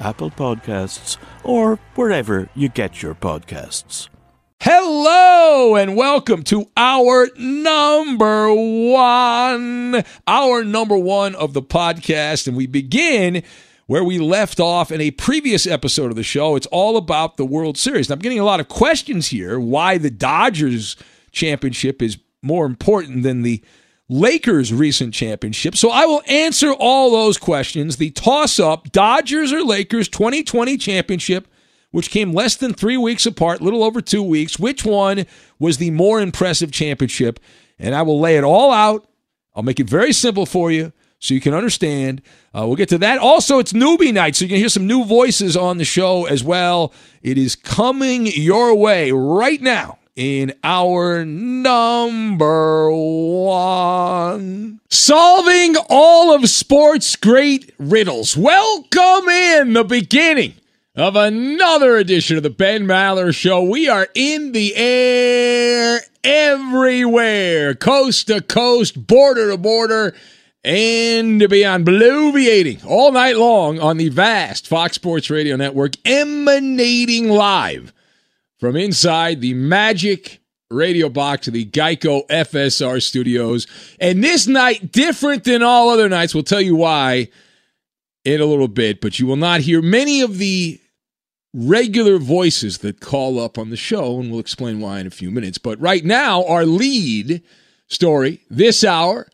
Apple Podcasts, or wherever you get your podcasts. Hello and welcome to our number one, our number one of the podcast. And we begin where we left off in a previous episode of the show. It's all about the World Series. I'm getting a lot of questions here why the Dodgers championship is more important than the Lakers' recent championship. So I will answer all those questions. The toss up Dodgers or Lakers 2020 championship, which came less than three weeks apart, little over two weeks. Which one was the more impressive championship? And I will lay it all out. I'll make it very simple for you so you can understand. Uh, we'll get to that. Also, it's newbie night, so you can hear some new voices on the show as well. It is coming your way right now in our number one. Solving all of sports' great riddles. Welcome in the beginning of another edition of the Ben Maller Show. We are in the air everywhere, coast to coast, border to border, and beyond, bloviating all night long on the vast Fox Sports Radio Network, emanating live from inside the magic radio box of the Geico FSR studios. And this night, different than all other nights, we'll tell you why in a little bit, but you will not hear many of the regular voices that call up on the show, and we'll explain why in a few minutes. But right now, our lead story this hour,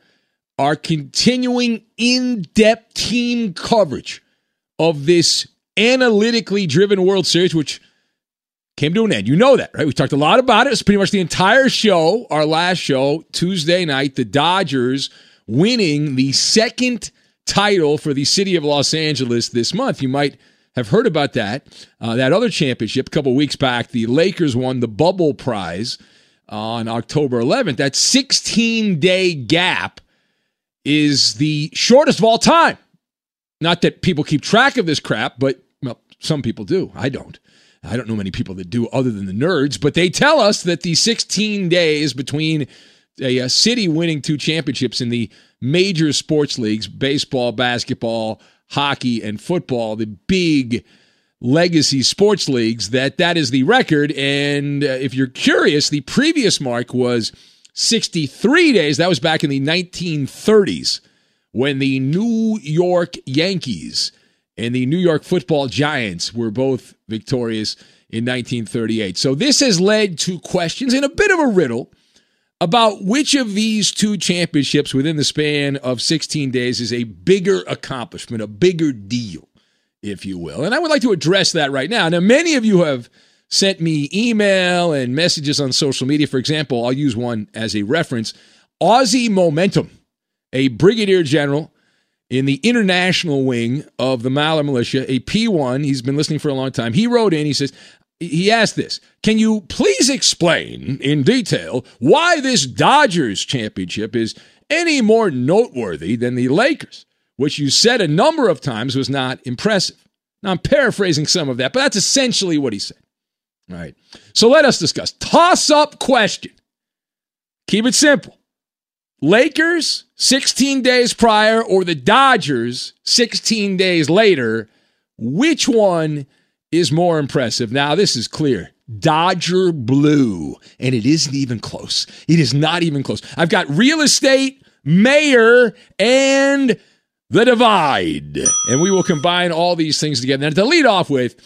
our continuing in depth team coverage of this analytically driven World Series, which came to an end. You know that, right? We talked a lot about it. It's pretty much the entire show, our last show, Tuesday night, the Dodgers winning the second title for the city of Los Angeles this month. You might have heard about that. Uh, that other championship a couple weeks back, the Lakers won the Bubble Prize on October 11th. That 16 day gap is the shortest of all time. Not that people keep track of this crap, but well, some people do. I don't. I don't know many people that do other than the nerds, but they tell us that the 16 days between a, a city winning two championships in the major sports leagues baseball, basketball, hockey, and football, the big legacy sports leagues that that is the record. And uh, if you're curious, the previous mark was 63 days. That was back in the 1930s when the New York Yankees and the New York Football Giants were both victorious in 1938. So this has led to questions and a bit of a riddle about which of these two championships within the span of 16 days is a bigger accomplishment, a bigger deal, if you will. And I would like to address that right now. Now, many of you have sent me email and messages on social media. For example, I'll use one as a reference Aussie Momentum, a brigadier general in the international wing of the Maller Militia, a P1. He's been listening for a long time. He wrote in, he says, he asked this Can you please explain in detail why this Dodgers championship is any more noteworthy than the Lakers, which you said a number of times was not impressive? Now, I'm paraphrasing some of that, but that's essentially what he said. All right. So let us discuss. Toss up question. Keep it simple. Lakers 16 days prior or the Dodgers 16 days later, which one is more impressive. Now, this is clear. Dodger blue. And it isn't even close. It is not even close. I've got real estate, mayor, and the divide. And we will combine all these things together. And to lead off with,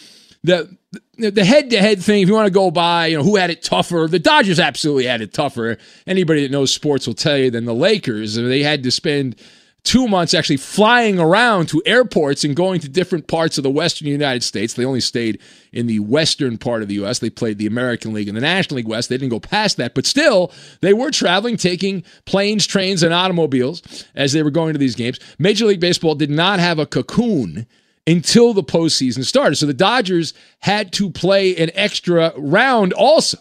the the head to head thing, if you want to go by, you know, who had it tougher, the Dodgers absolutely had it tougher. Anybody that knows sports will tell you than the Lakers. They had to spend two months actually flying around to airports and going to different parts of the western United States. They only stayed in the western part of the U.S. They played the American League and the National League West. They didn't go past that, but still, they were traveling, taking planes, trains, and automobiles as they were going to these games. Major League Baseball did not have a cocoon until the postseason started. So the Dodgers had to play an extra round also.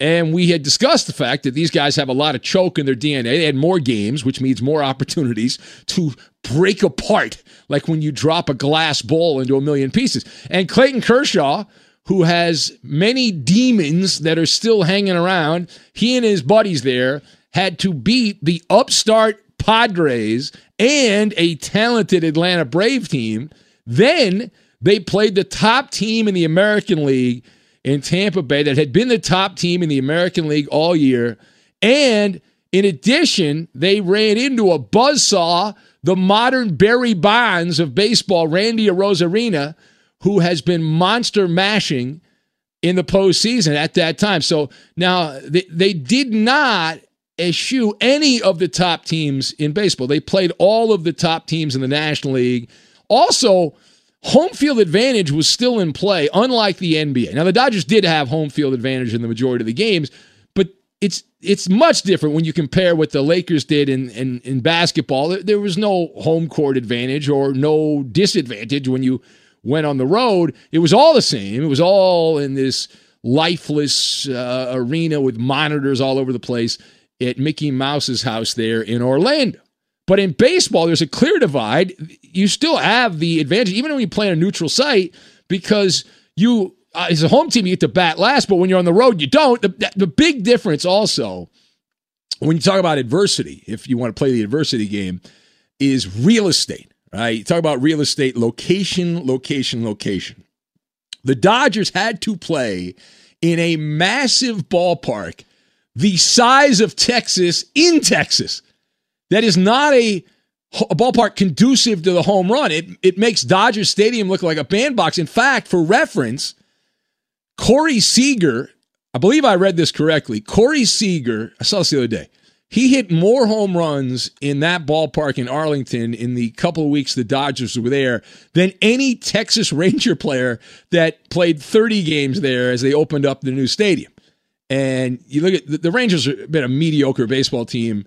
And we had discussed the fact that these guys have a lot of choke in their DNA. They had more games, which means more opportunities to break apart, like when you drop a glass ball into a million pieces. And Clayton Kershaw, who has many demons that are still hanging around, he and his buddies there had to beat the upstart Padres and a talented Atlanta Brave team. Then they played the top team in the American League in Tampa Bay that had been the top team in the American League all year. And in addition, they ran into a buzzsaw, the modern Barry Bonds of baseball, Randy Arozarena, who has been monster mashing in the postseason at that time. So now they, they did not eschew any of the top teams in baseball. They played all of the top teams in the National League. Also, home field advantage was still in play, unlike the NBA. Now, the Dodgers did have home field advantage in the majority of the games, but it's it's much different when you compare what the Lakers did in, in, in basketball. There was no home court advantage or no disadvantage when you went on the road. It was all the same. It was all in this lifeless uh, arena with monitors all over the place at Mickey Mouse's house there in Orlando. But in baseball, there's a clear divide. You still have the advantage, even when you play on a neutral site, because you, uh, as a home team, you get to bat last, but when you're on the road, you don't. The, the big difference also, when you talk about adversity, if you want to play the adversity game, is real estate, right? You talk about real estate, location, location, location. The Dodgers had to play in a massive ballpark the size of Texas in Texas that is not a, a ballpark conducive to the home run. It, it makes Dodger Stadium look like a bandbox. In fact, for reference, Corey Seager, I believe I read this correctly. Corey Seager, I saw this the other day. He hit more home runs in that ballpark in Arlington in the couple of weeks the Dodgers were there than any Texas Ranger player that played 30 games there as they opened up the new stadium. And you look at the Rangers have been a mediocre baseball team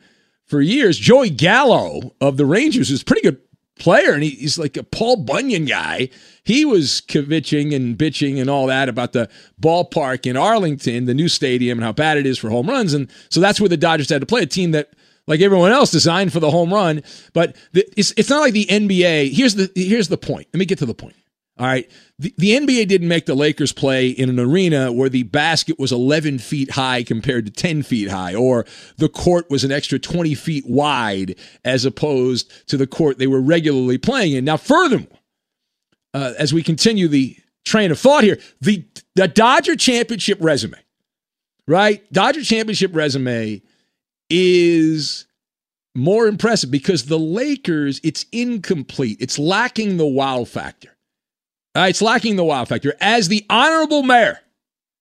for years. Joey Gallo of the Rangers is a pretty good player, and he's like a Paul Bunyan guy. He was kvetching and bitching and all that about the ballpark in Arlington, the new stadium, and how bad it is for home runs. And so that's where the Dodgers had to play a team that, like everyone else, designed for the home run. But it's it's not like the NBA. Here's the here's the point. Let me get to the point. All right. The, the NBA didn't make the Lakers play in an arena where the basket was 11 feet high compared to 10 feet high, or the court was an extra 20 feet wide as opposed to the court they were regularly playing in. Now, furthermore, uh, as we continue the train of thought here. The the Dodger championship resume, right? Dodger championship resume is more impressive because the Lakers, it's incomplete. It's lacking the wow factor. Uh, it's lacking the wow factor. As the honorable mayor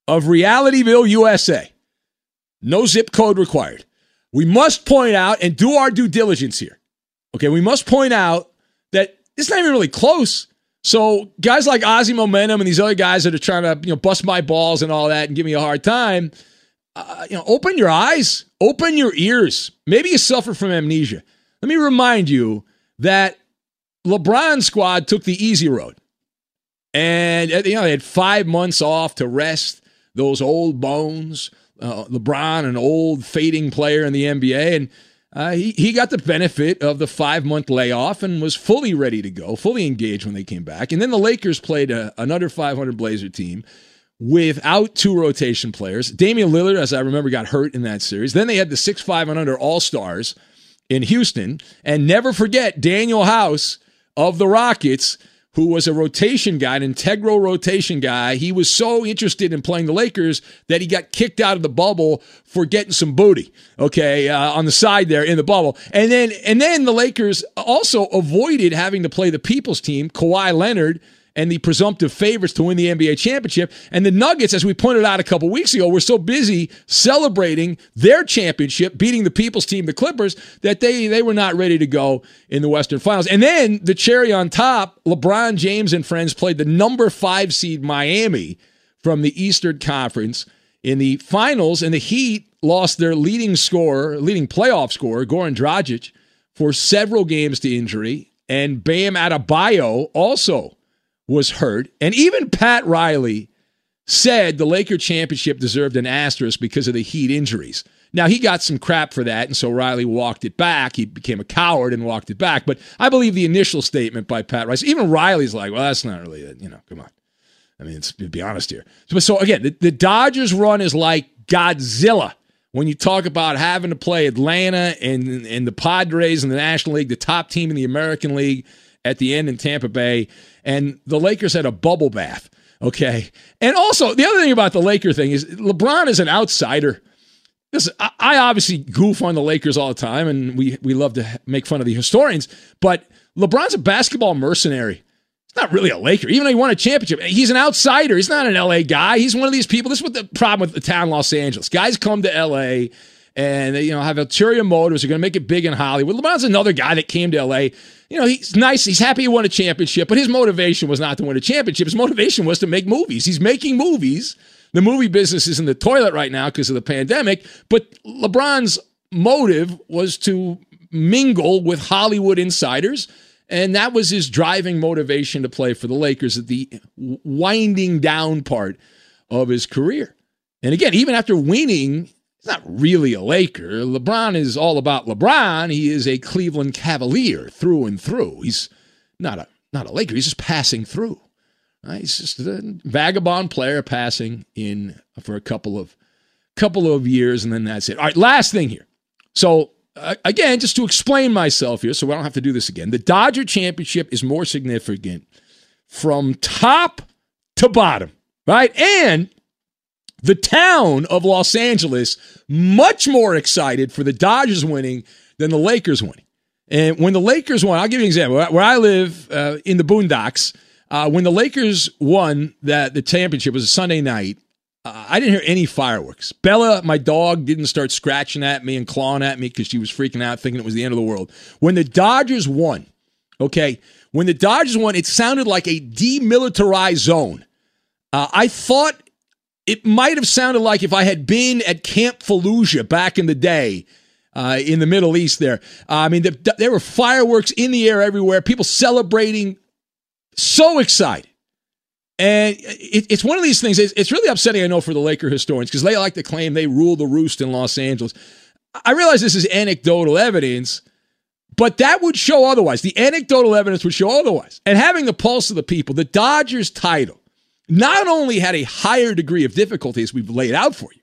of Realityville, USA, no zip code required. We must point out and do our due diligence here. Okay, we must point out that it's not even really close. So guys like Ozzy Momentum and these other guys that are trying to you know bust my balls and all that and give me a hard time, uh, you know, open your eyes, open your ears. Maybe you suffer from amnesia. Let me remind you that LeBron's squad took the easy road, and uh, you know they had five months off to rest those old bones. Uh, LeBron, an old fading player in the NBA, and uh, he, he got the benefit of the five month layoff and was fully ready to go, fully engaged when they came back. And then the Lakers played a, another 500 Blazer team without two rotation players. Damian Lillard, as I remember, got hurt in that series. Then they had the 6 5 and under All Stars in Houston. And never forget Danuel House of the Rockets who was a rotation guy, an integral rotation guy. He was so interested in playing the Lakers that he got kicked out of the bubble for getting some booty. Okay, uh, on the side there in the bubble, and then and then the Lakers also avoided having to play the People's team, Kawhi Leonard and the presumptive favorites to win the NBA championship. And the Nuggets, as we pointed out a couple weeks ago, were so busy celebrating their championship, beating the people's team, the Clippers, that they, they were not ready to go in the Western Finals. And then the cherry on top, LeBron James and friends played the number five seed Miami from the Eastern Conference in the finals, and the Heat lost their leading scorer, leading playoff scorer, Goran Dragic, for several games to injury. And Bam Adebayo also was hurt. And even Pat Riley said the Laker championship deserved an asterisk because of the Heat injuries. Now, he got some crap for that, and so Riley walked it back. He became a coward and walked it back. But I believe the initial statement by Pat Riley, even Riley's like, well, that's not really, it. you know, come on. I mean, let's be honest here. So, so again, the, the Dodgers run is like Godzilla when you talk about having to play Atlanta and, and the Padres in the National League, the top team in the American League at the end in Tampa Bay and the Lakers had a bubble bath. Okay. And also, the other thing about the Laker thing is LeBron is an outsider. Listen, I obviously goof on the Lakers all the time, and we, we love to make fun of the historians, but LeBron's a basketball mercenary. He's not really a Laker, even though he won a championship. He's an outsider. He's not an LA guy. He's one of these people. This is what the problem with the town Los Angeles. Guys come to LA and they, you know, have ulterior motives. They're going to make it big in Hollywood. LeBron's another guy that came to LA you know, he's nice. He's happy he won a championship, but his motivation was not to win a championship. His motivation was to make movies. He's making movies. The movie business is in the toilet right now because of the pandemic, but LeBron's motive was to mingle with Hollywood insiders. And that was his driving motivation to play for the Lakers at the winding down part of his career. And again, even after winning He's not really a Laker. LeBron is all about LeBron. He is a Cleveland Cavalier through and through. He's not a not a Laker. He's just passing through. Right? He's just a vagabond player passing in for a couple of couple of years, and then that's it. All right, last thing here. So uh, again, just to explain myself here, so I don't have to do this again. The Dodger championship is more significant from top to bottom, right? And the town of Los Angeles much more excited for the Dodgers winning than the Lakers winning. And when the Lakers won, I'll give you an example. Where I live uh, in the Boondocks, uh, when the Lakers won that the championship was a Sunday night. Uh, I didn't hear any fireworks. Bella, my dog, didn't start scratching at me and clawing at me because she was freaking out, thinking it was the end of the world. When the Dodgers won, okay, when the Dodgers won, it sounded like a demilitarized zone. Uh, I thought it might have sounded like if I had been at Camp Fallujah back in the day uh, in the Middle East there. Uh, I mean, the, there were fireworks in the air everywhere, people celebrating, so excited. And it, it's one of these things, it's, it's really upsetting, I know, for the Laker historians because they like to claim they rule the roost in Los Angeles. I realize this is anecdotal evidence, but that would show otherwise. The anecdotal evidence would show otherwise. And having the pulse of the people, the Dodgers title not only had a higher degree of difficulty as we've laid out for you,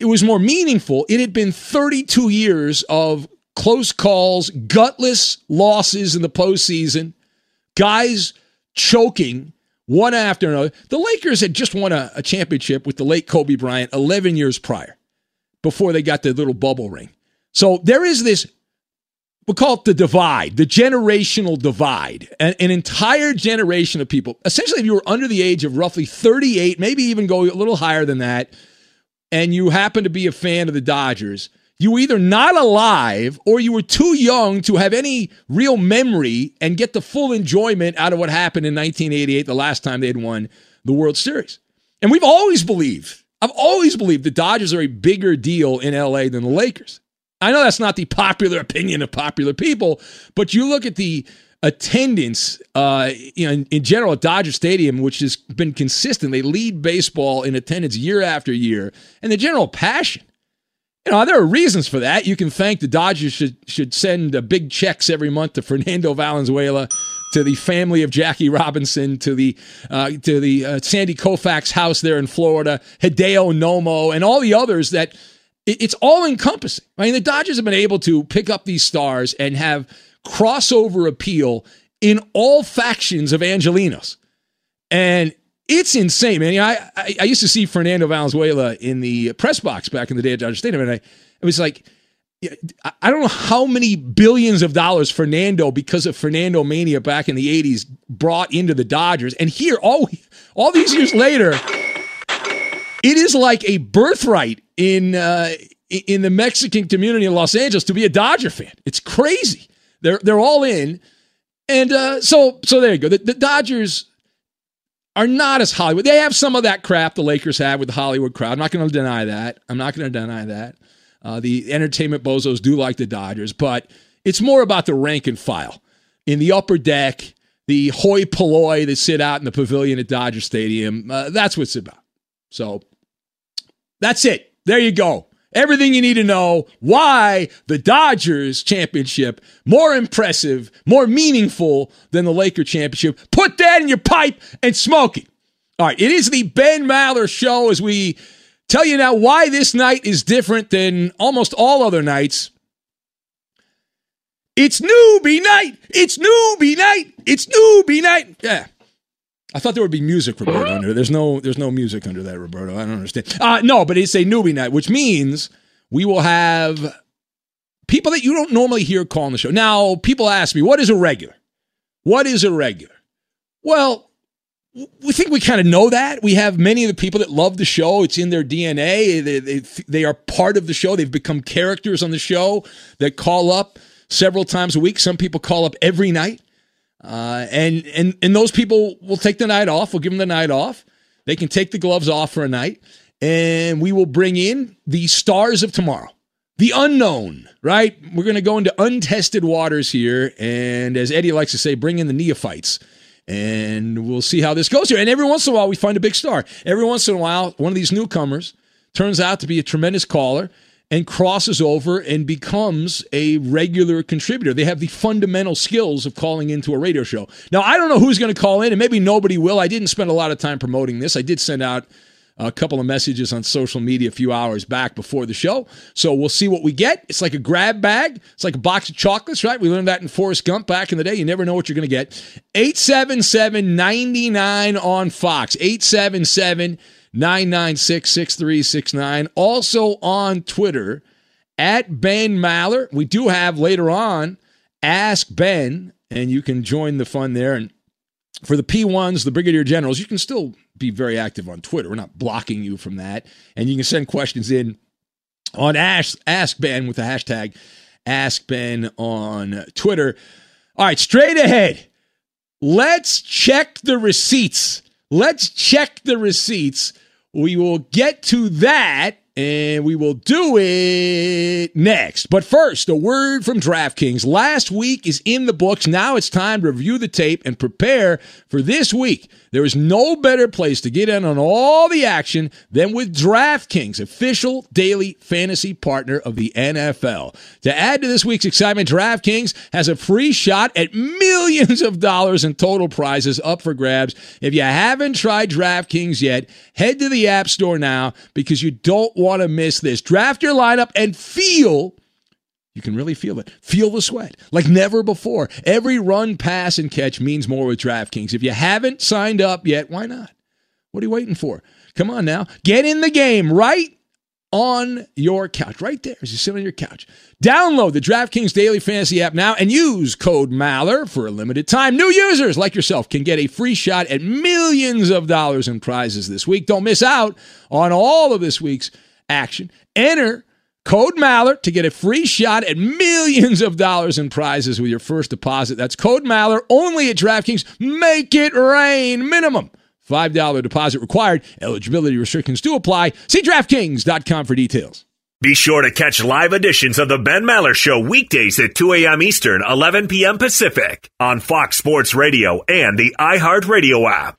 it was more meaningful. It had been 32 years of close calls, gutless losses in the postseason, guys choking one after another. The Lakers had just won a, a championship with the late Kobe Bryant 11 years prior before they got the little bubble ring. So there is this, we call it the divide, the generational divide. An, an entire generation of people, essentially, if you were under the age of roughly 38, maybe even go a little higher than that, and you happen to be a fan of the Dodgers, you were either not alive or you were too young to have any real memory and get the full enjoyment out of what happened in 1988, the last time they had won the World Series. And we've always believed, I've always believed the Dodgers are a bigger deal in LA than the Lakers. I know that's not the popular opinion of popular people, but you look at the attendance, uh, in, in, general at Dodger Stadium, which has been consistent. They lead baseball in attendance year after year, and the general passion. You know, there are reasons for that. You can thank the Dodgers should should send uh, big checks every month to Fernando Valenzuela, to the family of Jackie Robinson, to the uh, to the uh, Sandy Koufax house there in Florida, Hideo Nomo, and all the others that it's all encompassing. I mean, the Dodgers have been able to pick up these stars and have crossover appeal in all factions of Angelenos. And it's insane, man. I, I, I used to see Fernando Valenzuela in the press box back in the day at Dodger Stadium, and I it was like, I don't know how many billions of dollars Fernando, because of Fernando mania back in the '80s, brought into the Dodgers, and here all all these years later, it is like a birthright in uh, in the Mexican community in Los Angeles to be a Dodger fan. It's crazy. They're they're all in, and uh, so so there you go. The, the Dodgers are not as Hollywood. They have some of that crap the Lakers have with the Hollywood crowd. I'm not going to deny that. I'm not going to deny that. Uh, the entertainment bozos do like the Dodgers, but it's more about the rank and file in the upper deck, the hoi polloi that sit out in the pavilion at Dodger Stadium. Uh, that's what it's about. So that's it. There you go. Everything you need to know why the Dodgers championship more impressive, more meaningful than the Laker championship. Put that in your pipe and smoke it. All right, it is the Ben Maller show as we tell you now why this night is different than almost all other nights. It's newbie night. It's newbie night. It's newbie night. Yeah. I thought there would be music, Roberto. Under there's no there's no music under that, Roberto. I don't understand. Uh, no, but it's a newbie night, which means we will have people that you don't normally hear calling the show. Now, people ask me, what is a regular? What is a regular? Well, we think we kind of know that. We have many of the people that love the show. It's in their DNA. They, they, they are part of the show. They've become characters on the show that call up several times a week. Some people call up every night. Uh, and and and those people will take the night off. We'll give them the night off. They can take the gloves off for a night, and we will bring in the stars of tomorrow, the unknown. Right? We're going to go into untested waters here, and as Eddie likes to say, bring in the neophytes. And we'll see how this goes here. And every once in a while, we find a big star. Every once in a while, one of these newcomers turns out to be a tremendous caller and crosses over and becomes a regular contributor. They have the fundamental skills of calling into a radio show. Now, I don't know who's going to call in, and maybe nobody will. I didn't spend a lot of time promoting this. I did send out a couple of messages on social media a few hours back before the show. So we'll see what we get. It's like a grab bag. It's like a box of chocolates, right? We learned that in Forrest Gump back in the day. You never know what you're going to get. 877 99 on Fox. 877 996 6369. Also on Twitter at Ben Maller. We do have later on Ask Ben, and you can join the fun there. And for the P1s, the Brigadier Generals, you can still be very active on Twitter. We're not blocking you from that. And you can send questions in on Ask, Ask Ben with the hashtag Ask Ben on Twitter. All right, straight ahead. Let's check the receipts. Let's check the receipts we will get to that and we will do it next. But first, a word from DraftKings. Last week is in the books. Now it's time to review the tape and prepare for this week. There is no better place to get in on all the action than with DraftKings, official daily fantasy partner of the NFL. To add to this week's excitement, DraftKings has a free shot at millions of dollars in total prizes up for grabs. If you haven't tried DraftKings yet, head to the App Store now because you don't want to miss this. Draft your lineup and feel You can really feel it. Feel the sweat like never before. Every run, pass, and catch means more with DraftKings. If you haven't signed up yet, why not? What are you waiting for? Come on now. Get in the game right on your couch, right there as you sit on your couch. Download the DraftKings Daily Fantasy app now and use code MALLER for a limited time. New users like yourself can get a free shot at millions of dollars in prizes this week. Don't miss out on all of this week's action. Enter code MALLER to get a free shot at millions of dollars in prizes with your first deposit. That's code MALLER only at DraftKings. Make it rain. Minimum $5 deposit required. Eligibility restrictions do apply. See DraftKings.com for details. Be sure to catch live editions of the Ben Maller Show weekdays at 2 a.m. Eastern, 11 p.m. Pacific on Fox Sports Radio and the iHeartRadio app.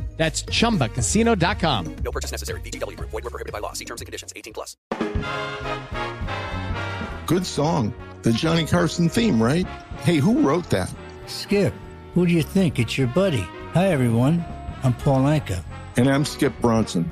That's chumbacasino.com. No purchase necessary. VGW Group. Void were prohibited by law. See terms and conditions. 18 plus. Good song. The Johnny Carson theme, right? Hey, who wrote that? Skip, who do you think? It's your buddy. Hi, everyone. I'm Paul Anka. And I'm Skip Bronson.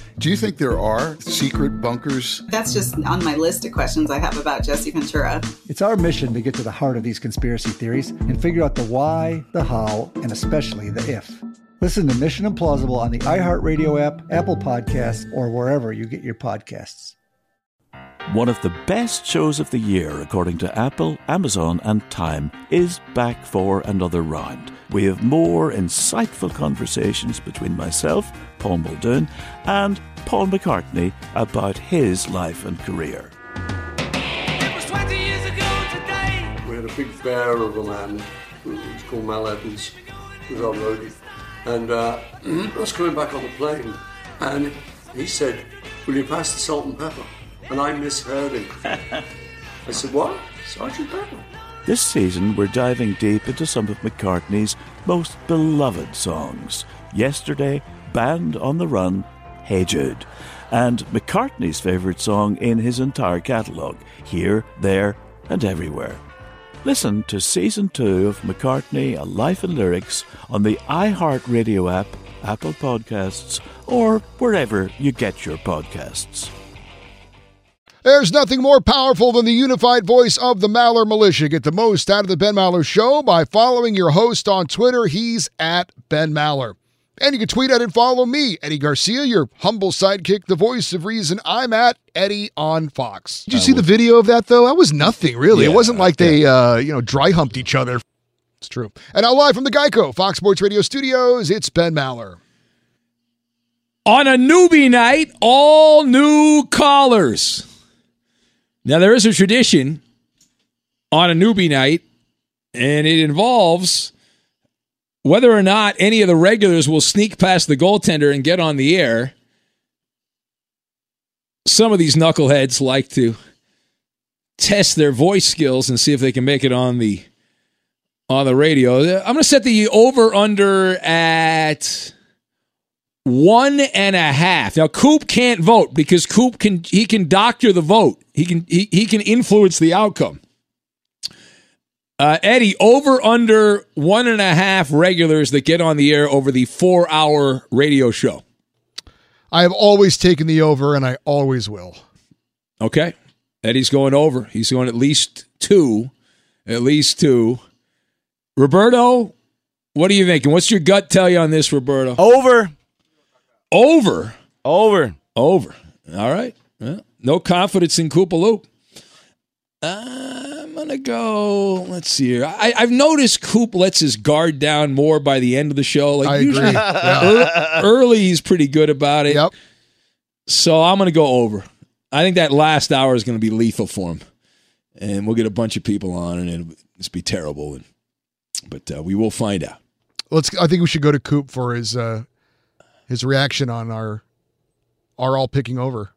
Do you think there are secret bunkers? That's just on my list of questions I have about Jesse Ventura. It's our mission to get to the heart of these conspiracy theories and figure out the why, the how, and especially the if. Listen to Mission Implausible on the iHeartRadio app, Apple Podcasts, or wherever you get your podcasts. One of the best shows of the year, according to Apple, Amazon, and Time, is back for another round. We have more insightful conversations between myself, Paul Muldoon, and Paul McCartney about his life and career. We had a big bear of a man, who was called Mal Evans, who was our roadie. And uh, I was coming back on the plane, and he said, Will you pass the salt and pepper? and I misheard him. I said, What? Sergeant Pepper? This season, we're diving deep into some of McCartney's most beloved songs. Yesterday, Band on the Run, Hey Jude, and McCartney's favourite song in his entire catalogue, Here, There, and Everywhere. Listen to Season 2 of McCartney, A Life in Lyrics on the iHeartRadio app, Apple Podcasts, or wherever you get your podcasts. There's nothing more powerful than the unified voice of the Maller Militia. Get the most out of the Ben Maller Show by following your host on Twitter. He's at Ben Maller. And you can tweet at and follow me, Eddie Garcia, your humble sidekick, the voice of reason. I'm at Eddie on Fox. Did you see the video of that, though? That was nothing, really. it wasn't like they, uh, you know, dry humped each other. It's true. And now live from the Geico Fox Sports Radio studios, it's Ben Maller. On a newbie night, all new callers. Now, there is a tradition on a newbie night, and it involves whether or not any of the regulars will sneak past the goaltender and get on the air. Some of these knuckleheads like to test their voice skills and see if they can make it on the on the radio. I'm going to set the over under at one and a half. Now Coop can't vote because Coop can he can doctor the vote. He can he, he can influence the outcome. Uh, Eddie, over under one and a half regulars that get on the air over the four hour radio show. I have always taken the over, and I always will. Okay. Eddie's going over. He's going at least two. At least two. Roberto, what are you thinking? What's your gut tell you on this, Roberto? Over. Over. Over. Over. All right. Well, no confidence in Koopaloop. I'm gonna go. Let's see here. I, I've noticed Coop lets his guard down more by the end of the show. Like I agree. usually, Yeah. ear- early he's pretty good about it. Yep. So I'm gonna go over. I think that last hour is gonna be lethal for him, and we'll get a bunch of people on, and it'll just be terrible. And but uh, we will find out. Let's. I think we should go to Coop for his uh, his reaction on our our all picking over.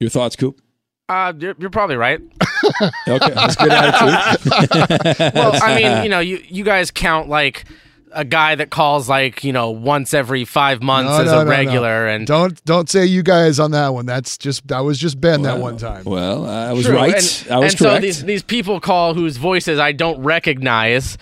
Your thoughts, Coop? Uh, you're, you're probably right. Okay, that's good attitude. well, I mean, you know, you you guys count like a guy that calls like you know once every five months No, as no, a no, no. regular, and Don't don't say you guys on that one. That's just that was just Ben that one time. Well, I was True, right. And, I was and so correct. these these people call whose voices I don't recognize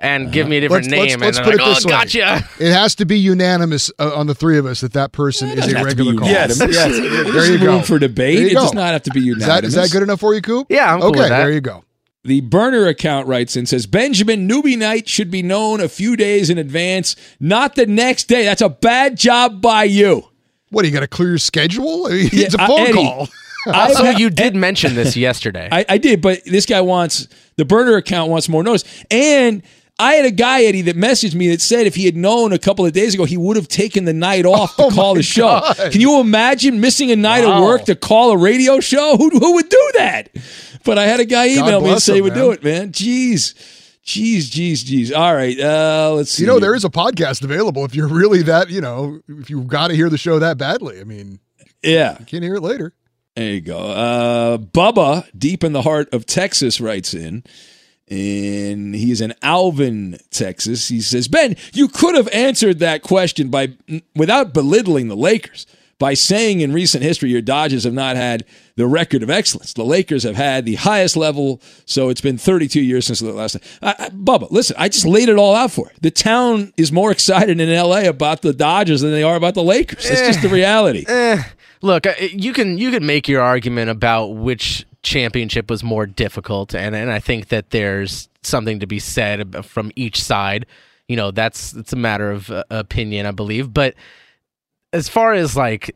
and give me a different. Let's, name, let's, let's and put I'm it like, this oh, way. gotcha. It has to be unanimous uh, on the three of us that that person is a have to be regular call. unanimous. Yes. there There's you go. room for debate. It does not have to be unanimous. Is that, is that good enough for you, Coop? Yeah, I'm cool okay. with that. There you go. The burner account writes and says Benjamin newbie night should be known a few days in advance, not the next day. That's a bad job by you. What, you got to clear your schedule? I mean, Yeah, it's a uh, phone Eddie, call. Also, I- you did mention this yesterday. I, I did, but this guy wants the burner account wants more notice. And I had a guy, Eddie, that messaged me that said if he had known a couple of days ago, he would have taken the night off to call the show. God. Can you imagine missing a night Wow. of work to call a radio show? Who, who would do that? But I had a guy email me and say he would man. do it, man. Jeez. Jeez, jeez, jeez. All right. Uh, let's see. You know, here. there is a podcast available if you're really that, you know, if you've got to hear the show that badly. I mean, Yeah. you can't hear it later. There you go. Uh, Bubba, deep in the heart of Texas, writes in, and he is in Alvin, Texas. He says, "Ben, you could have answered that question by without belittling the Lakers by saying in recent history your Dodgers have not had the record of excellence. The Lakers have had the highest level, so it's been 32 years since the last time." I, I, Bubba, listen, I just laid it all out for you. The town is more excited in L.A. about the Dodgers than they are about the Lakers. That's just the reality. Eh, look, you can you can make your argument about which championship was more difficult, and and I think that there's something to be said from each side. You know, that's it's a matter of uh, opinion, I believe. But as far as like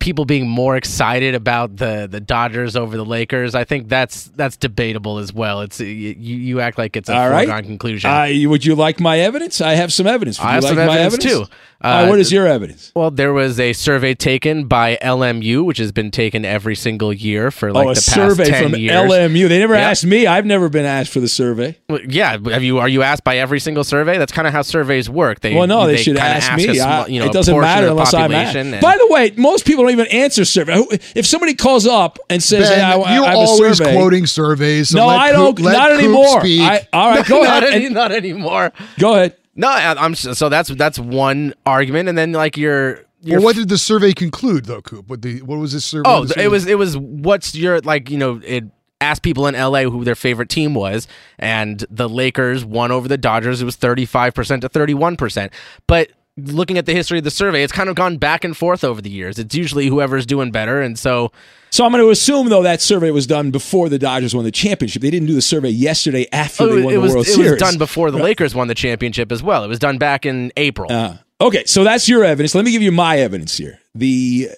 people being more excited about the the Dodgers over the Lakers, I think that's that's debatable as well. It's you you act like it's a All foregone right. conclusion. Uh, would you like my evidence? I have some evidence. Would I you have like some my evidence, too. Uh, what is your evidence? Well, there was a survey taken by LMU, which has been taken every single year for like oh, a the past survey 10 from years. LMU. They never Yep. asked me. I've never been asked for the survey. Well, yeah, have you? Are you asked by every single survey? That's kind of how surveys work. They well, no, they, should kinda ask, me. I- you know, it doesn't matter unless I'm asked. and- By the way, most people don't even answer survey. If somebody calls up and says, Ben, hey, I, I you're have a always survey, quoting surveys. So no, let I don't. let not Coop anymore. I, all right, go not, ahead. any, not anymore. go ahead. No, I- I'm so that's that's one argument, and then like your. your Well, what did the survey conclude, though, Coop? What, the, what was this survey? Oh, what the it was it was what's your like you know it asked people in LA who their favorite team was and the Lakers won over the Dodgers it was 35% to 31%. But looking at the history of the survey it's kind of gone back and forth over the years. It's usually whoever's doing better and so So I'm going to assume though that survey was done before the Dodgers won the championship. They didn't do the survey yesterday after Oh, they won it the was World it Series. was done before the Right. Lakers won the championship as well. It was done back in April. Uh, okay, so that's your evidence. Let me give you my evidence here. The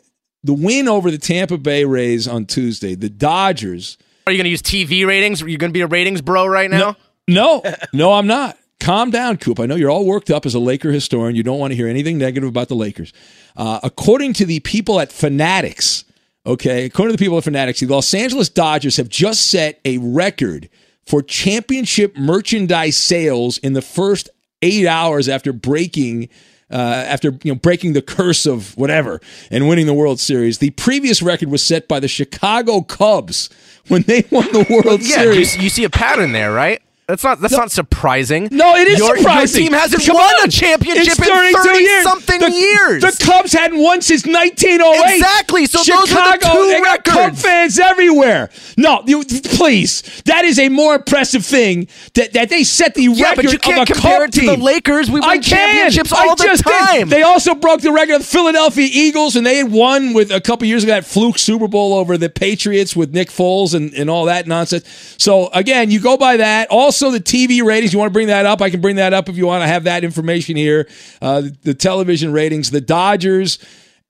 the win over the Tampa Bay Rays on Tuesday. The Dodgers. Are you going to use TV ratings? Are you going to be a ratings bro right now? No, no, I'm not. Calm down, Coop. I know you're all worked up as a Laker historian. You don't want to hear anything negative about the Lakers. Uh, according to the people at Fanatics, okay, according to the people at Fanatics, the Los Angeles Dodgers have just set a record for championship merchandise sales in the first eight hours after breaking. Uh, after you know breaking the curse of whatever and winning the World Series, the previous record was set by the Chicago Cubs when they won the World yeah, you, Series. you see a pattern there, right? That's not that's not surprising. No, it is your, surprising. Your team hasn't Come won on. a championship in 32 thirty years. something The- years. The Cubs hadn't won since 1908. Exactly. So those are the Chicago, two records. Fans everywhere. No, you, please. That is a more impressive thing that, that they set the Yeah, record but you can't of a compare it to the. Lakers. We win I can. championships I all the just did. time. They also broke the record of the Philadelphia Eagles, and they had won with a couple years ago that fluke Super Bowl over the Patriots with Nick Foles and, and all that nonsense. So again, you go by that. Also, the TV ratings. You want to bring that up? I can bring that up if you want to have that information here. Uh, the television ratings. The Dodgers.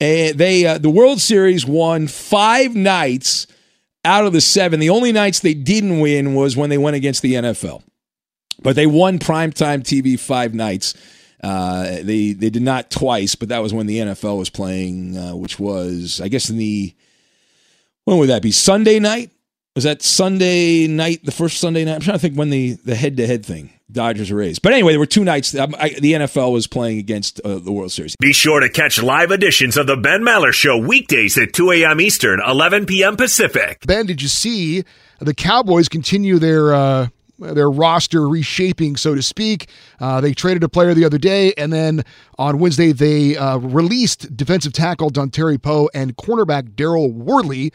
Uh, they uh, the World Series won five nights out of the seven. The only nights they didn't win was when they went against the NFL but they won primetime TV five nights. Uh, they they did not twice, but that was when the NFL was playing, uh, which was I guess in the when would that be Sunday night? Was that Sunday night? The first Sunday night? I'm trying to think when the the head to head thing Dodgers Rays. But anyway, there were two nights. Um, I, the NFL was playing against uh, the World Series. Be sure to catch live editions of The Ben Maller Show weekdays at 2 a.m. Eastern, 11 p.m. Pacific. Ben, did you see the Cowboys continue their uh, their roster reshaping, so to speak? Uh, they traded a player the other day, and then on Wednesday they uh, released defensive tackle Dontari Poe and cornerback Daryl Worley.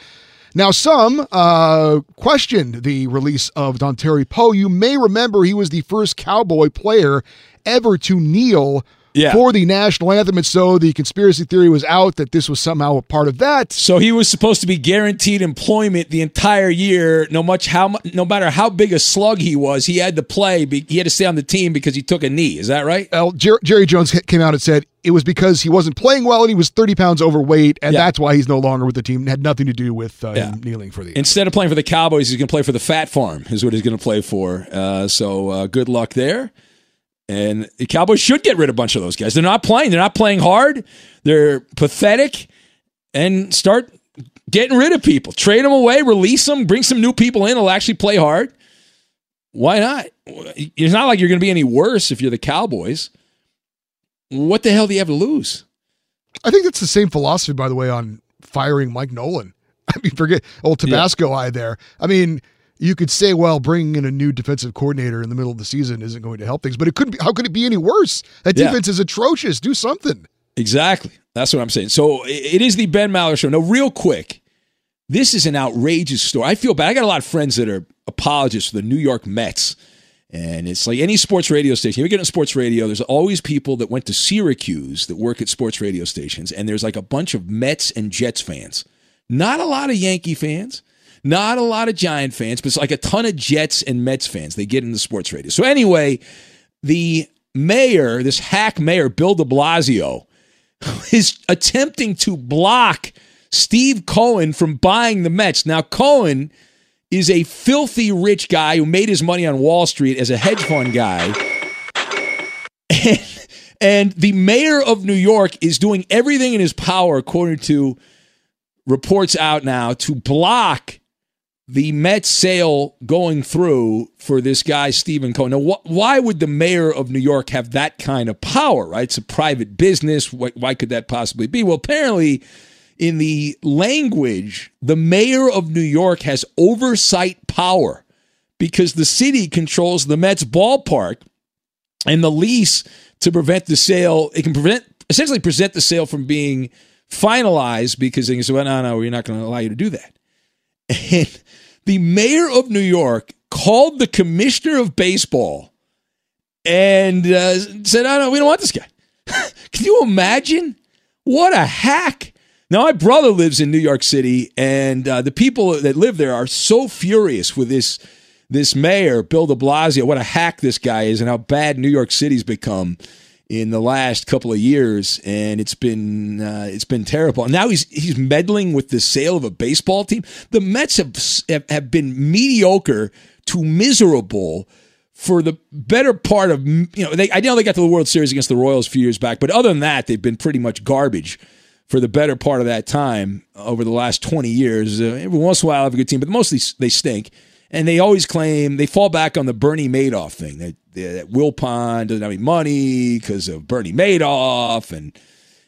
Now, some uh, questioned the release of Dontari Poe. You may remember he was the first Cowboy player ever to kneel Yeah. for the national anthem, and so the conspiracy theory was out that this was somehow a part of that. So he was supposed to be guaranteed employment the entire year, no much how no matter how big a slug he was, he had to play. He had to stay on the team because he took a knee. Is that right? Well, Jer- Jerry Jones came out and said it was because he wasn't playing well and he was 30 pounds overweight, and Yeah. that's why he's no longer with the team. It had nothing to do with uh, Yeah. kneeling for the. Instead of playing for the Cowboys, he's going to play for the Fat Farm. Is what he's going to play for. Uh, so uh, good luck there. And the Cowboys should get rid of a bunch of those guys. They're not playing. They're not playing hard. They're pathetic. And start getting rid of people. Trade them away. Release them. Bring some new people in. who'll actually play hard. Why not? It's not like you're going to be any worse if you're the Cowboys. What the hell do you have to lose? I think that's the same philosophy, by the way, on firing Mike Nolan. I mean, forget old Tabasco eye there. I mean, you could say, well, bringing in a new defensive coordinator in the middle of the season isn't going to help things, but it couldn't be. How could it be any worse? That Yeah. defense is atrocious. Do something. Exactly. That's what I'm saying. So it is the Ben Maller show. Now, real quick, this is an outrageous story. I feel bad. I got a lot of friends that are apologists for the New York Mets. And it's like any sports radio station. You get on sports radio, there's always people that went to Syracuse that work at sports radio stations. And there's like a bunch of Mets and Jets fans. Not a lot of Yankee fans, not a lot of Giant fans, but it's like a ton of Jets and Mets fans. They get into sports radio. So anyway, the mayor, this hack mayor, Bill de Blasio, is attempting to block Steve Cohen from buying the Mets. Now, Cohen is a filthy rich guy who made his money on Wall Street as a hedge fund guy. And, And the mayor of New York is doing everything in his power, according to reports out now, to block the Mets sale going through for this guy, Stephen Cohen. Now, wh- why would the mayor of New York have that kind of power, right? It's a private business. Why, why could that possibly be? Well, apparently, in the language, the mayor of New York has oversight power because the city controls the Mets ballpark and the lease to prevent the sale. It can prevent essentially prevent the sale from being finalized because they can say, well, no, no, we're not going to allow you to do that. And the mayor of New York called the commissioner of baseball and uh, said, "Oh no, we don't want this guy." Can you imagine? What a hack! Now my brother lives in New York City, and uh, the people that live there are so furious with this this mayor, Bill De Blasio. What a hack this guy is, and how bad New York City's become in the last couple of years, and it's been uh, it's been terrible. And now he's he's meddling with the sale of a baseball team. The Mets have have, been mediocre to miserable for the better part of you know they I know they got to the World Series against the Royals a few years back, but other than that, they've been pretty much garbage for the better part of that time over the last 20 years. Uh, every once in a while, I have a good team, but mostly they stink. And they always claim they fall back on the Bernie Madoff thing that, that Pond doesn't have any money because of Bernie Madoff, and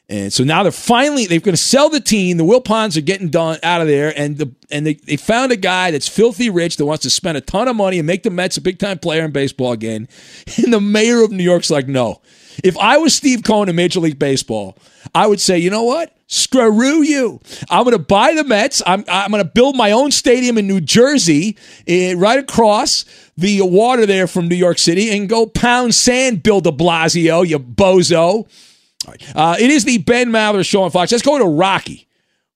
and so now they're finally they're going to sell the team. The Wilpons are getting done out of there, and the and they, they found a guy that's filthy rich that wants to spend a ton of money and make the Mets a big time player in baseball again. And the mayor of New York's like, no. If I was Steve Cohen in Major League Baseball, I would say, you know what? Screw you. I'm going to buy the Mets. I'm, I'm going to build my own stadium in New Jersey, eh, right across the water there from New York City, and go pound sand, Bill de Blasio, you bozo. Uh, it is the Ben Maller Show on Fox. Let's go to Rocky,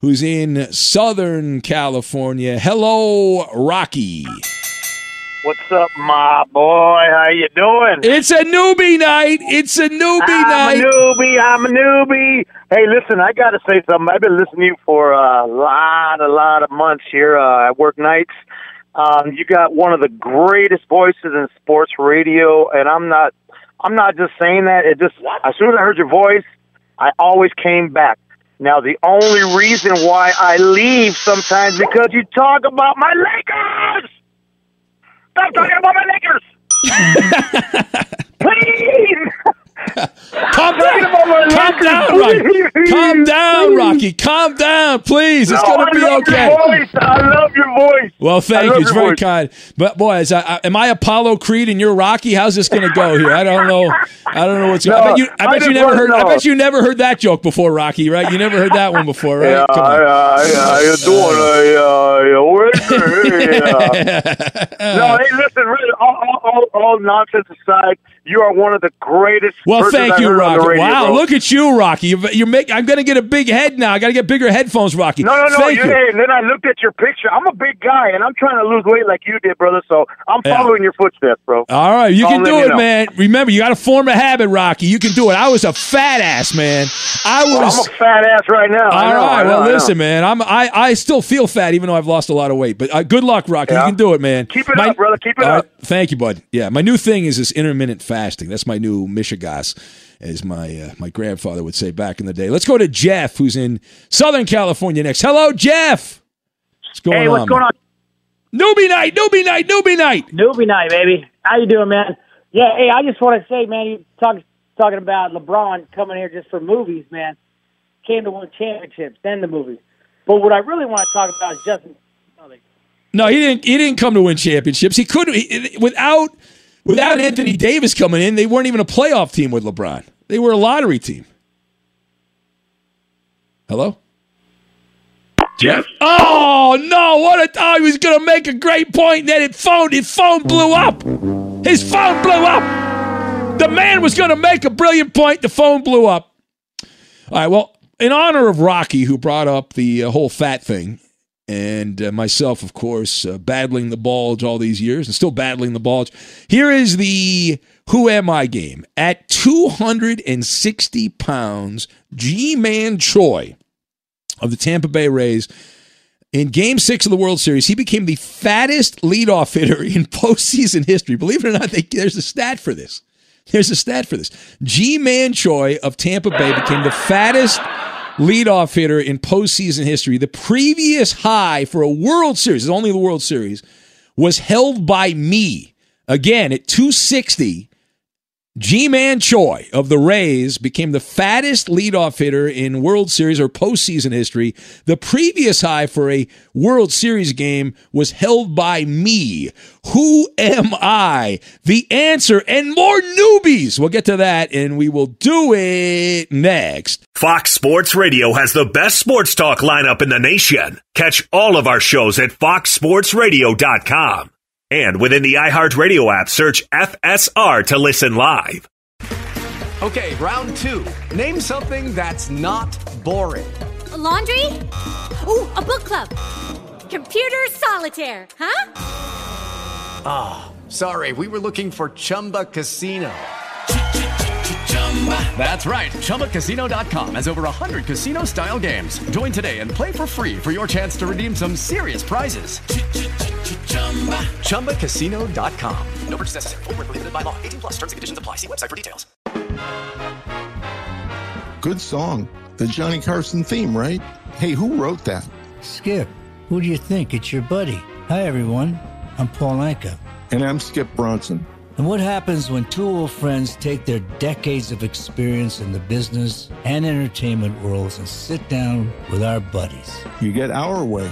who's in Southern California. Hello, Rocky. What's up, my boy? How you doing? It's a newbie night. It's a newbie night. I'm a newbie. I'm a newbie. Hey, listen, I got to say something. I've been listening to you for a lot, a lot of months here. Uh, I work nights. Um, you got one of the greatest voices in sports radio, and I'm not, I'm not just saying that. It just as soon as I heard your voice, I always came back. Now, the only reason why I leave sometimes because you talk about my Lakers. Stop talking about my Lakers. Please. Calm down. Calm down, Rocky. Calm down, Rocky. Calm down, please. It's No, going to be love okay. Your voice. I love your voice. Well, thank you. It's very voice. kind. But boys, I, I, am I Apollo Creed and you're Rocky? How's this going to go here? I don't know. I don't know what's going. I bet you. I I bet you never heard. I bet you never heard that joke before, Rocky. Right? You never heard that one before, right? Yeah, Come on. how you doing? Uh, uh, yeah. no, hey, listen, really, all, all, all, all nonsense aside, you are one of the greatest. Well, persons thank you, heard on the Rocky. radio, wow, bro. look at you, Rocky. You're, you're make, I'm going to get a big head now. I got to get bigger headphones, Rocky. No, no, no. Thank you. Hey, then I looked at your picture. I'm a big guy, and I'm trying to lose weight like you did, brother. So I'm Yeah. following your footsteps, bro. All right, you I'll can do it, know. man. Remember, you got to form a habit, Rocky. You can do it. I was a fat ass, man. I Well, was. I'm a fat ass right now. All right. Know, well, know. listen, man. I'm I, I still feel fat even though I've lost a lot of weight. But uh, good luck, Rocky. You can do it, man. Keep it up, brother. Keep it All up. Thank you, bud. Yeah, my new thing is this intermittent fasting. That's my new mishigas, as my uh, my grandfather would say back in the day. Let's go to Jeff, who's in Southern California next. Hello, Jeff. What's going hey, on? what's going on? Newbie night, newbie night, newbie night. Newbie night, baby. How you doing, man? Yeah, hey, I just want to say, man, you talk talking about LeBron coming here just for movies, man. Came to win championships, then the movies. But what I really want to talk about is Justin. No, he didn't. He didn't come to win championships. He couldn't he- without without Anthony Davis coming in. They weren't even a playoff team with LeBron. They were a lottery team. Hello, Jeff. Oh no! What a! Oh, he was going to make a great point, and then it phone his phone blew up. His phone blew up. The man was going to make a brilliant point. The phone blew up. All right. Well, in honor of Rocky, who brought up the uh, whole fat thing, and uh, myself, of course, uh, battling the bulge all these years and still battling the bulge. Here is the Who Am I game. At 260 pounds, Ji-Man Choi of the Tampa Bay Rays. In game six of the World Series, he became the fattest leadoff hitter in postseason history. Believe it or not, they, there's a stat for this. There's a stat for this Ji-Man Choi of Tampa Bay became the fattest leadoff hitter in postseason history. The previous high for a World Series, only the World Series, was held by me. Again, at 260, Ji-Man Choi of the Rays became the fattest leadoff hitter in World Series or postseason history. The previous high for a World Series game was held by me. Who am I? The answer and more newbies. We'll get to that and we will do it next. Fox Sports Radio has the best sports talk lineup in the nation. Catch all of our shows at foxsportsradio.com. And within the iHeartRadio app, search FSR to listen live. Okay, round two. Name something that's not boring. A laundry? Ooh, a book club. Computer solitaire, huh? Ah, oh, sorry, we were looking for Chumba Casino. That's right. ChumbaCasino.com has over 100 casino style games. Join today and play for free for your chance to redeem some serious prizes. ChumbaCasino.com. No purchase necessary. Full prohibited by law. 18 plus terms and conditions apply. See website for details. Good song. The Johnny Carson theme, right? Hey, who wrote that? Skip. Who do you think? It's your buddy. Hi, everyone. I'm Paul Anka. And I'm Skip Bronson. And what happens when two old friends take their decades of experience in the business and entertainment worlds and sit down with our buddies? You get Our Way,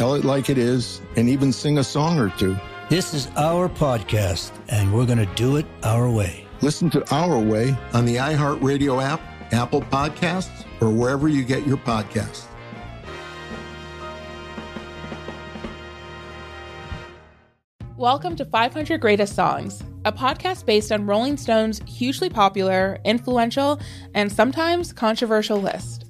tell it like it is, and even sing a song or two. This is our podcast, and we're going to do it our way. Listen to Our Way on the iHeartRadio app, Apple Podcasts, or wherever you get your podcasts. Welcome to 500 Greatest Songs, a podcast based on Rolling Stone's hugely popular, influential, and sometimes controversial list.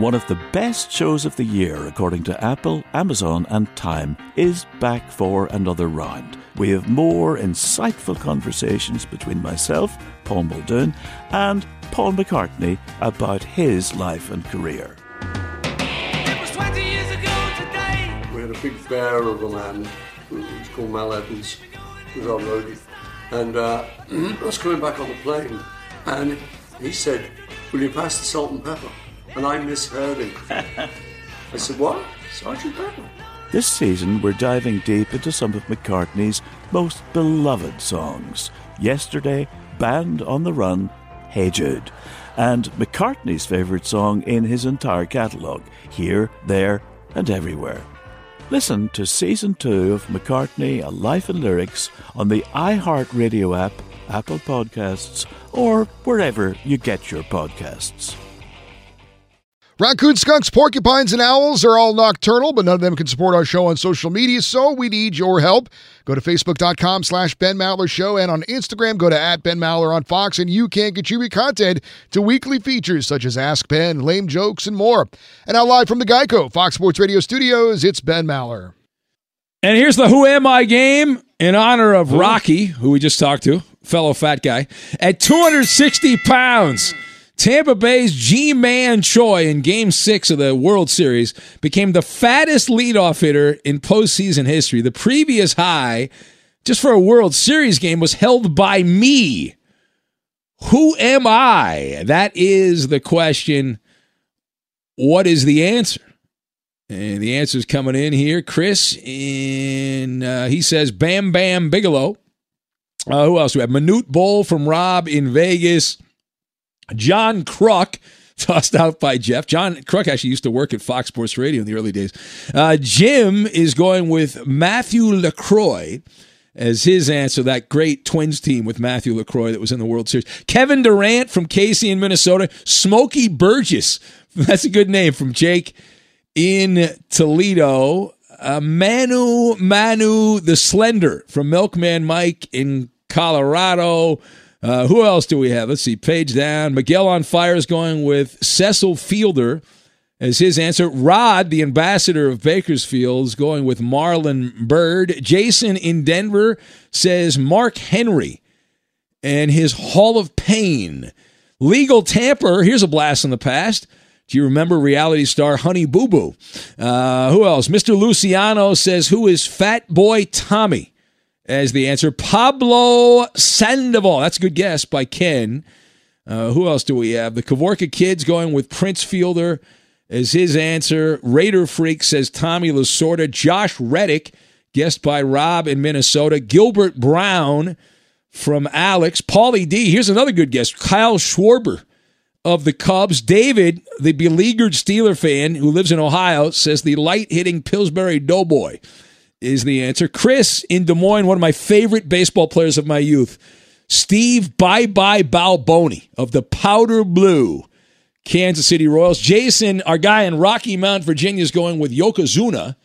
One of the best shows of the year, according to Apple, Amazon, and Time, is back for another round. We have more insightful conversations between myself, Paul Muldoon, and Paul McCartney about his life and career. It was twenty years ago today. We had a big bear of a man who was called Mal Evans, who was our roadie. And uh, I was coming back on the plane, and he said, Will you pass the salt and pepper? And I misheard him. I said, What? Sergeant Pepper? This season, we're diving deep into some of McCartney's most beloved songs Yesterday, Band on the Run, Hey Jude, and McCartney's favourite song in his entire catalogue Here, There, and Everywhere. Listen to Season 2 of McCartney A Life in Lyrics on the iHeartRadio app, Apple Podcasts, or wherever you get your podcasts. Raccoon, skunks, porcupines, and owls are all nocturnal, but none of them can support our show on social media, so we need your help. Go to facebook.com slash Ben Maller Show, and on Instagram, go to at Ben Maller on Fox, and you can contribute content to weekly features such as Ask Ben, Lame Jokes, and more. And now live from the Geico Fox Sports Radio studios, it's Ben Maller. And here's the Who Am I game in honor of Rocky, who we just talked to, fellow fat guy, at 260 pounds. Tampa Bay's Ji-Man Choi in Game 6 of the World Series became the fattest leadoff hitter in postseason history. The previous high, just for a World Series game, was held by me. Who am I? That is the question. What is the answer? And the answer is coming in here. Chris, in uh, he says Bam Bam Bigelow. Uh, who else do we have? Manute Bol from Rob in Vegas. John Kruk, tossed out by Jeff. John Kruk actually used to work at Fox Sports Radio in the early days. Uh, Jim is going with Matthew LeCroy as his answer, that great Twins team with Matthew LeCroy that was in the World Series. Kevin Durant from Casey in Minnesota. Smokey Burgess, that's a good name from Jake in Toledo. Uh, Manu Manu the Slender from Milkman Mike in Colorado. Uh, who else do we have? Let's see. Page down. Miguel on fire is going with Cecil Fielder as his answer. Rod, the ambassador of Bakersfield, is going with Marlon Byrd. Jason in Denver says Mark Henry and his Hall of Pain. Legal Tamper, here's a blast from the past. Do you remember reality star Honey Boo Boo? Uh, who else? Mr. Luciano says, Who is Fat Boy Tommy? As the answer, Pablo Sandoval. That's a good guess by Ken. Uh, who else do we have? The Kavorka Kids going with Prince Fielder as his answer. Raider Freak says Tommy Lasorda. Josh Reddick, guessed by Rob in Minnesota. Gilbert Brown from Alex. Paulie D. Here's another good guess. Kyle Schwarber of the Cubs. David, the beleaguered Steeler fan who lives in Ohio, says the light hitting Pillsbury Doughboy is the answer. Chris in Des Moines, one of my favorite baseball players of my youth. Steve Bye Bye Balboni of the Powder Blue Kansas City Royals. Jason, our guy in Rocky Mount, Virginia, is going with Yokozuna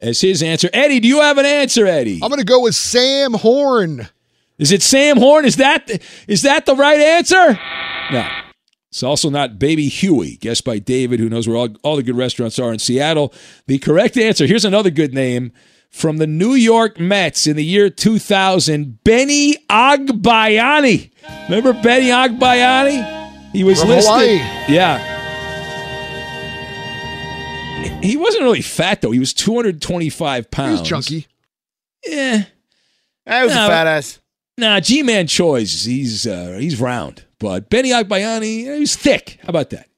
as his answer. Eddie, do you have an answer, Eddie? I'm going to go with Sam Horn. Is it Sam Horn? Is that is that the right answer? No. It's also not Baby Huey, guessed by David, who knows where all, all the good restaurants are in Seattle. The correct answer here's another good name from the New York Mets in the year 2000, Benny Agbayani. Remember Benny Agbayani? He was From listed. Hawaii. Yeah. He wasn't really fat though. He was 225 pounds. He was chunky. Yeah. That was No, a fat ass. Nah, G Man Choice, he's uh, he's round, but Benny Agbayani, he's thick. How about that?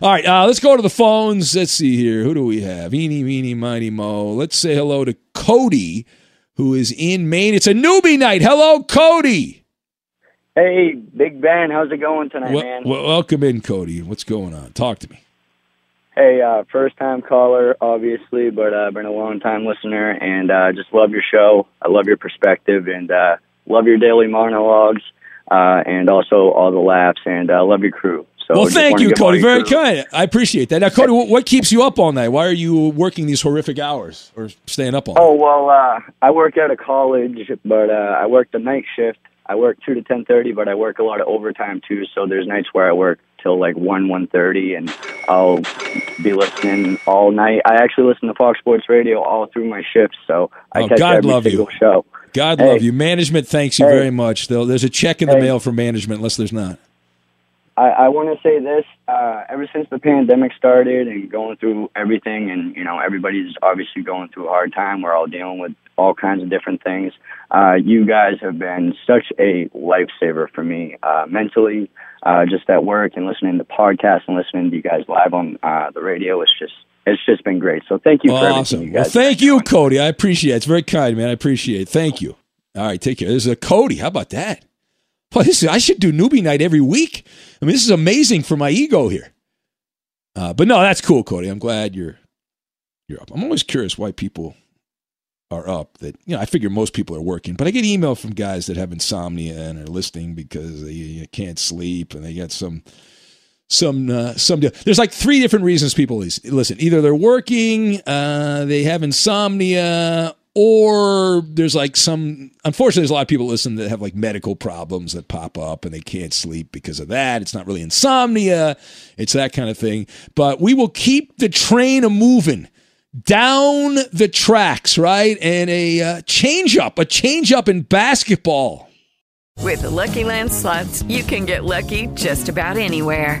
All right, uh, let's go to the phones. Let's see here. Who do we have? Eeny, meeny, miny, mo. Let's say hello to Cody, who is in Maine. It's a newbie night. Hello, Cody. Hey, Big Ben, how's it going tonight, Wel- man? wel- welcome in, Cody. What's going on? Talk to me. Hey, uh, first time caller, obviously, but uh, been a long time listener, and uh, just love your show. I love your perspective, and uh, love your daily monologues, uh, and also all the laughs, and uh, love your crew. So well, thank you, Cody. Very crew- kind. I appreciate that. Now, Cody, what what keeps you up all night? Why are you working these horrific hours or staying up all night? Oh well, uh, I work out of college, but uh, I work the night shift. I work two to ten thirty, but I work a lot of overtime too. So there's nights where I work till like one one thirty, and I'll be listening all night. I actually listen to Fox Sports Radio all through my shifts, so I Oh, catch God every love you. single show. God Hey. love you. Management thanks you Hey. very much. Though there's a check in the Hey. mail for management, unless there's not. I, I want to say this: uh, ever since the pandemic started and going through everything, and you know everybody's obviously going through a hard time. We're all dealing with all kinds of different things. Uh, you guys have been such a lifesaver for me uh, mentally, uh, just at work and listening to podcasts and listening to you guys live on uh, the radio. It's just it's just been great. So thank you for everything Awesome. you Well, thank you, Cody. I appreciate it. It's very kind, man. I appreciate it. Thank you. All right, take care. There's a Cody. How about that? Well, this is, I should do newbie night every week. I mean, this is amazing for my ego here. Uh, but no, that's cool, Cody. I'm glad you're you're up. I'm always curious why people are up. That you know, I figure most people are working, but I get email from guys that have insomnia and are listening because they you know, can't sleep and they got some some uh, some deal. There's like three different reasons people listen. Either they're working, uh, they have insomnia, or there's like some. Unfortunately, there's a lot of people listen that have like medical problems that pop up and they can't sleep because of that. It's not really insomnia; it's that kind of thing. But we will keep the train a moving down the tracks, right? And a uh, change up, a change up in basketball. With the Lucky Land slots, you can get lucky just about anywhere.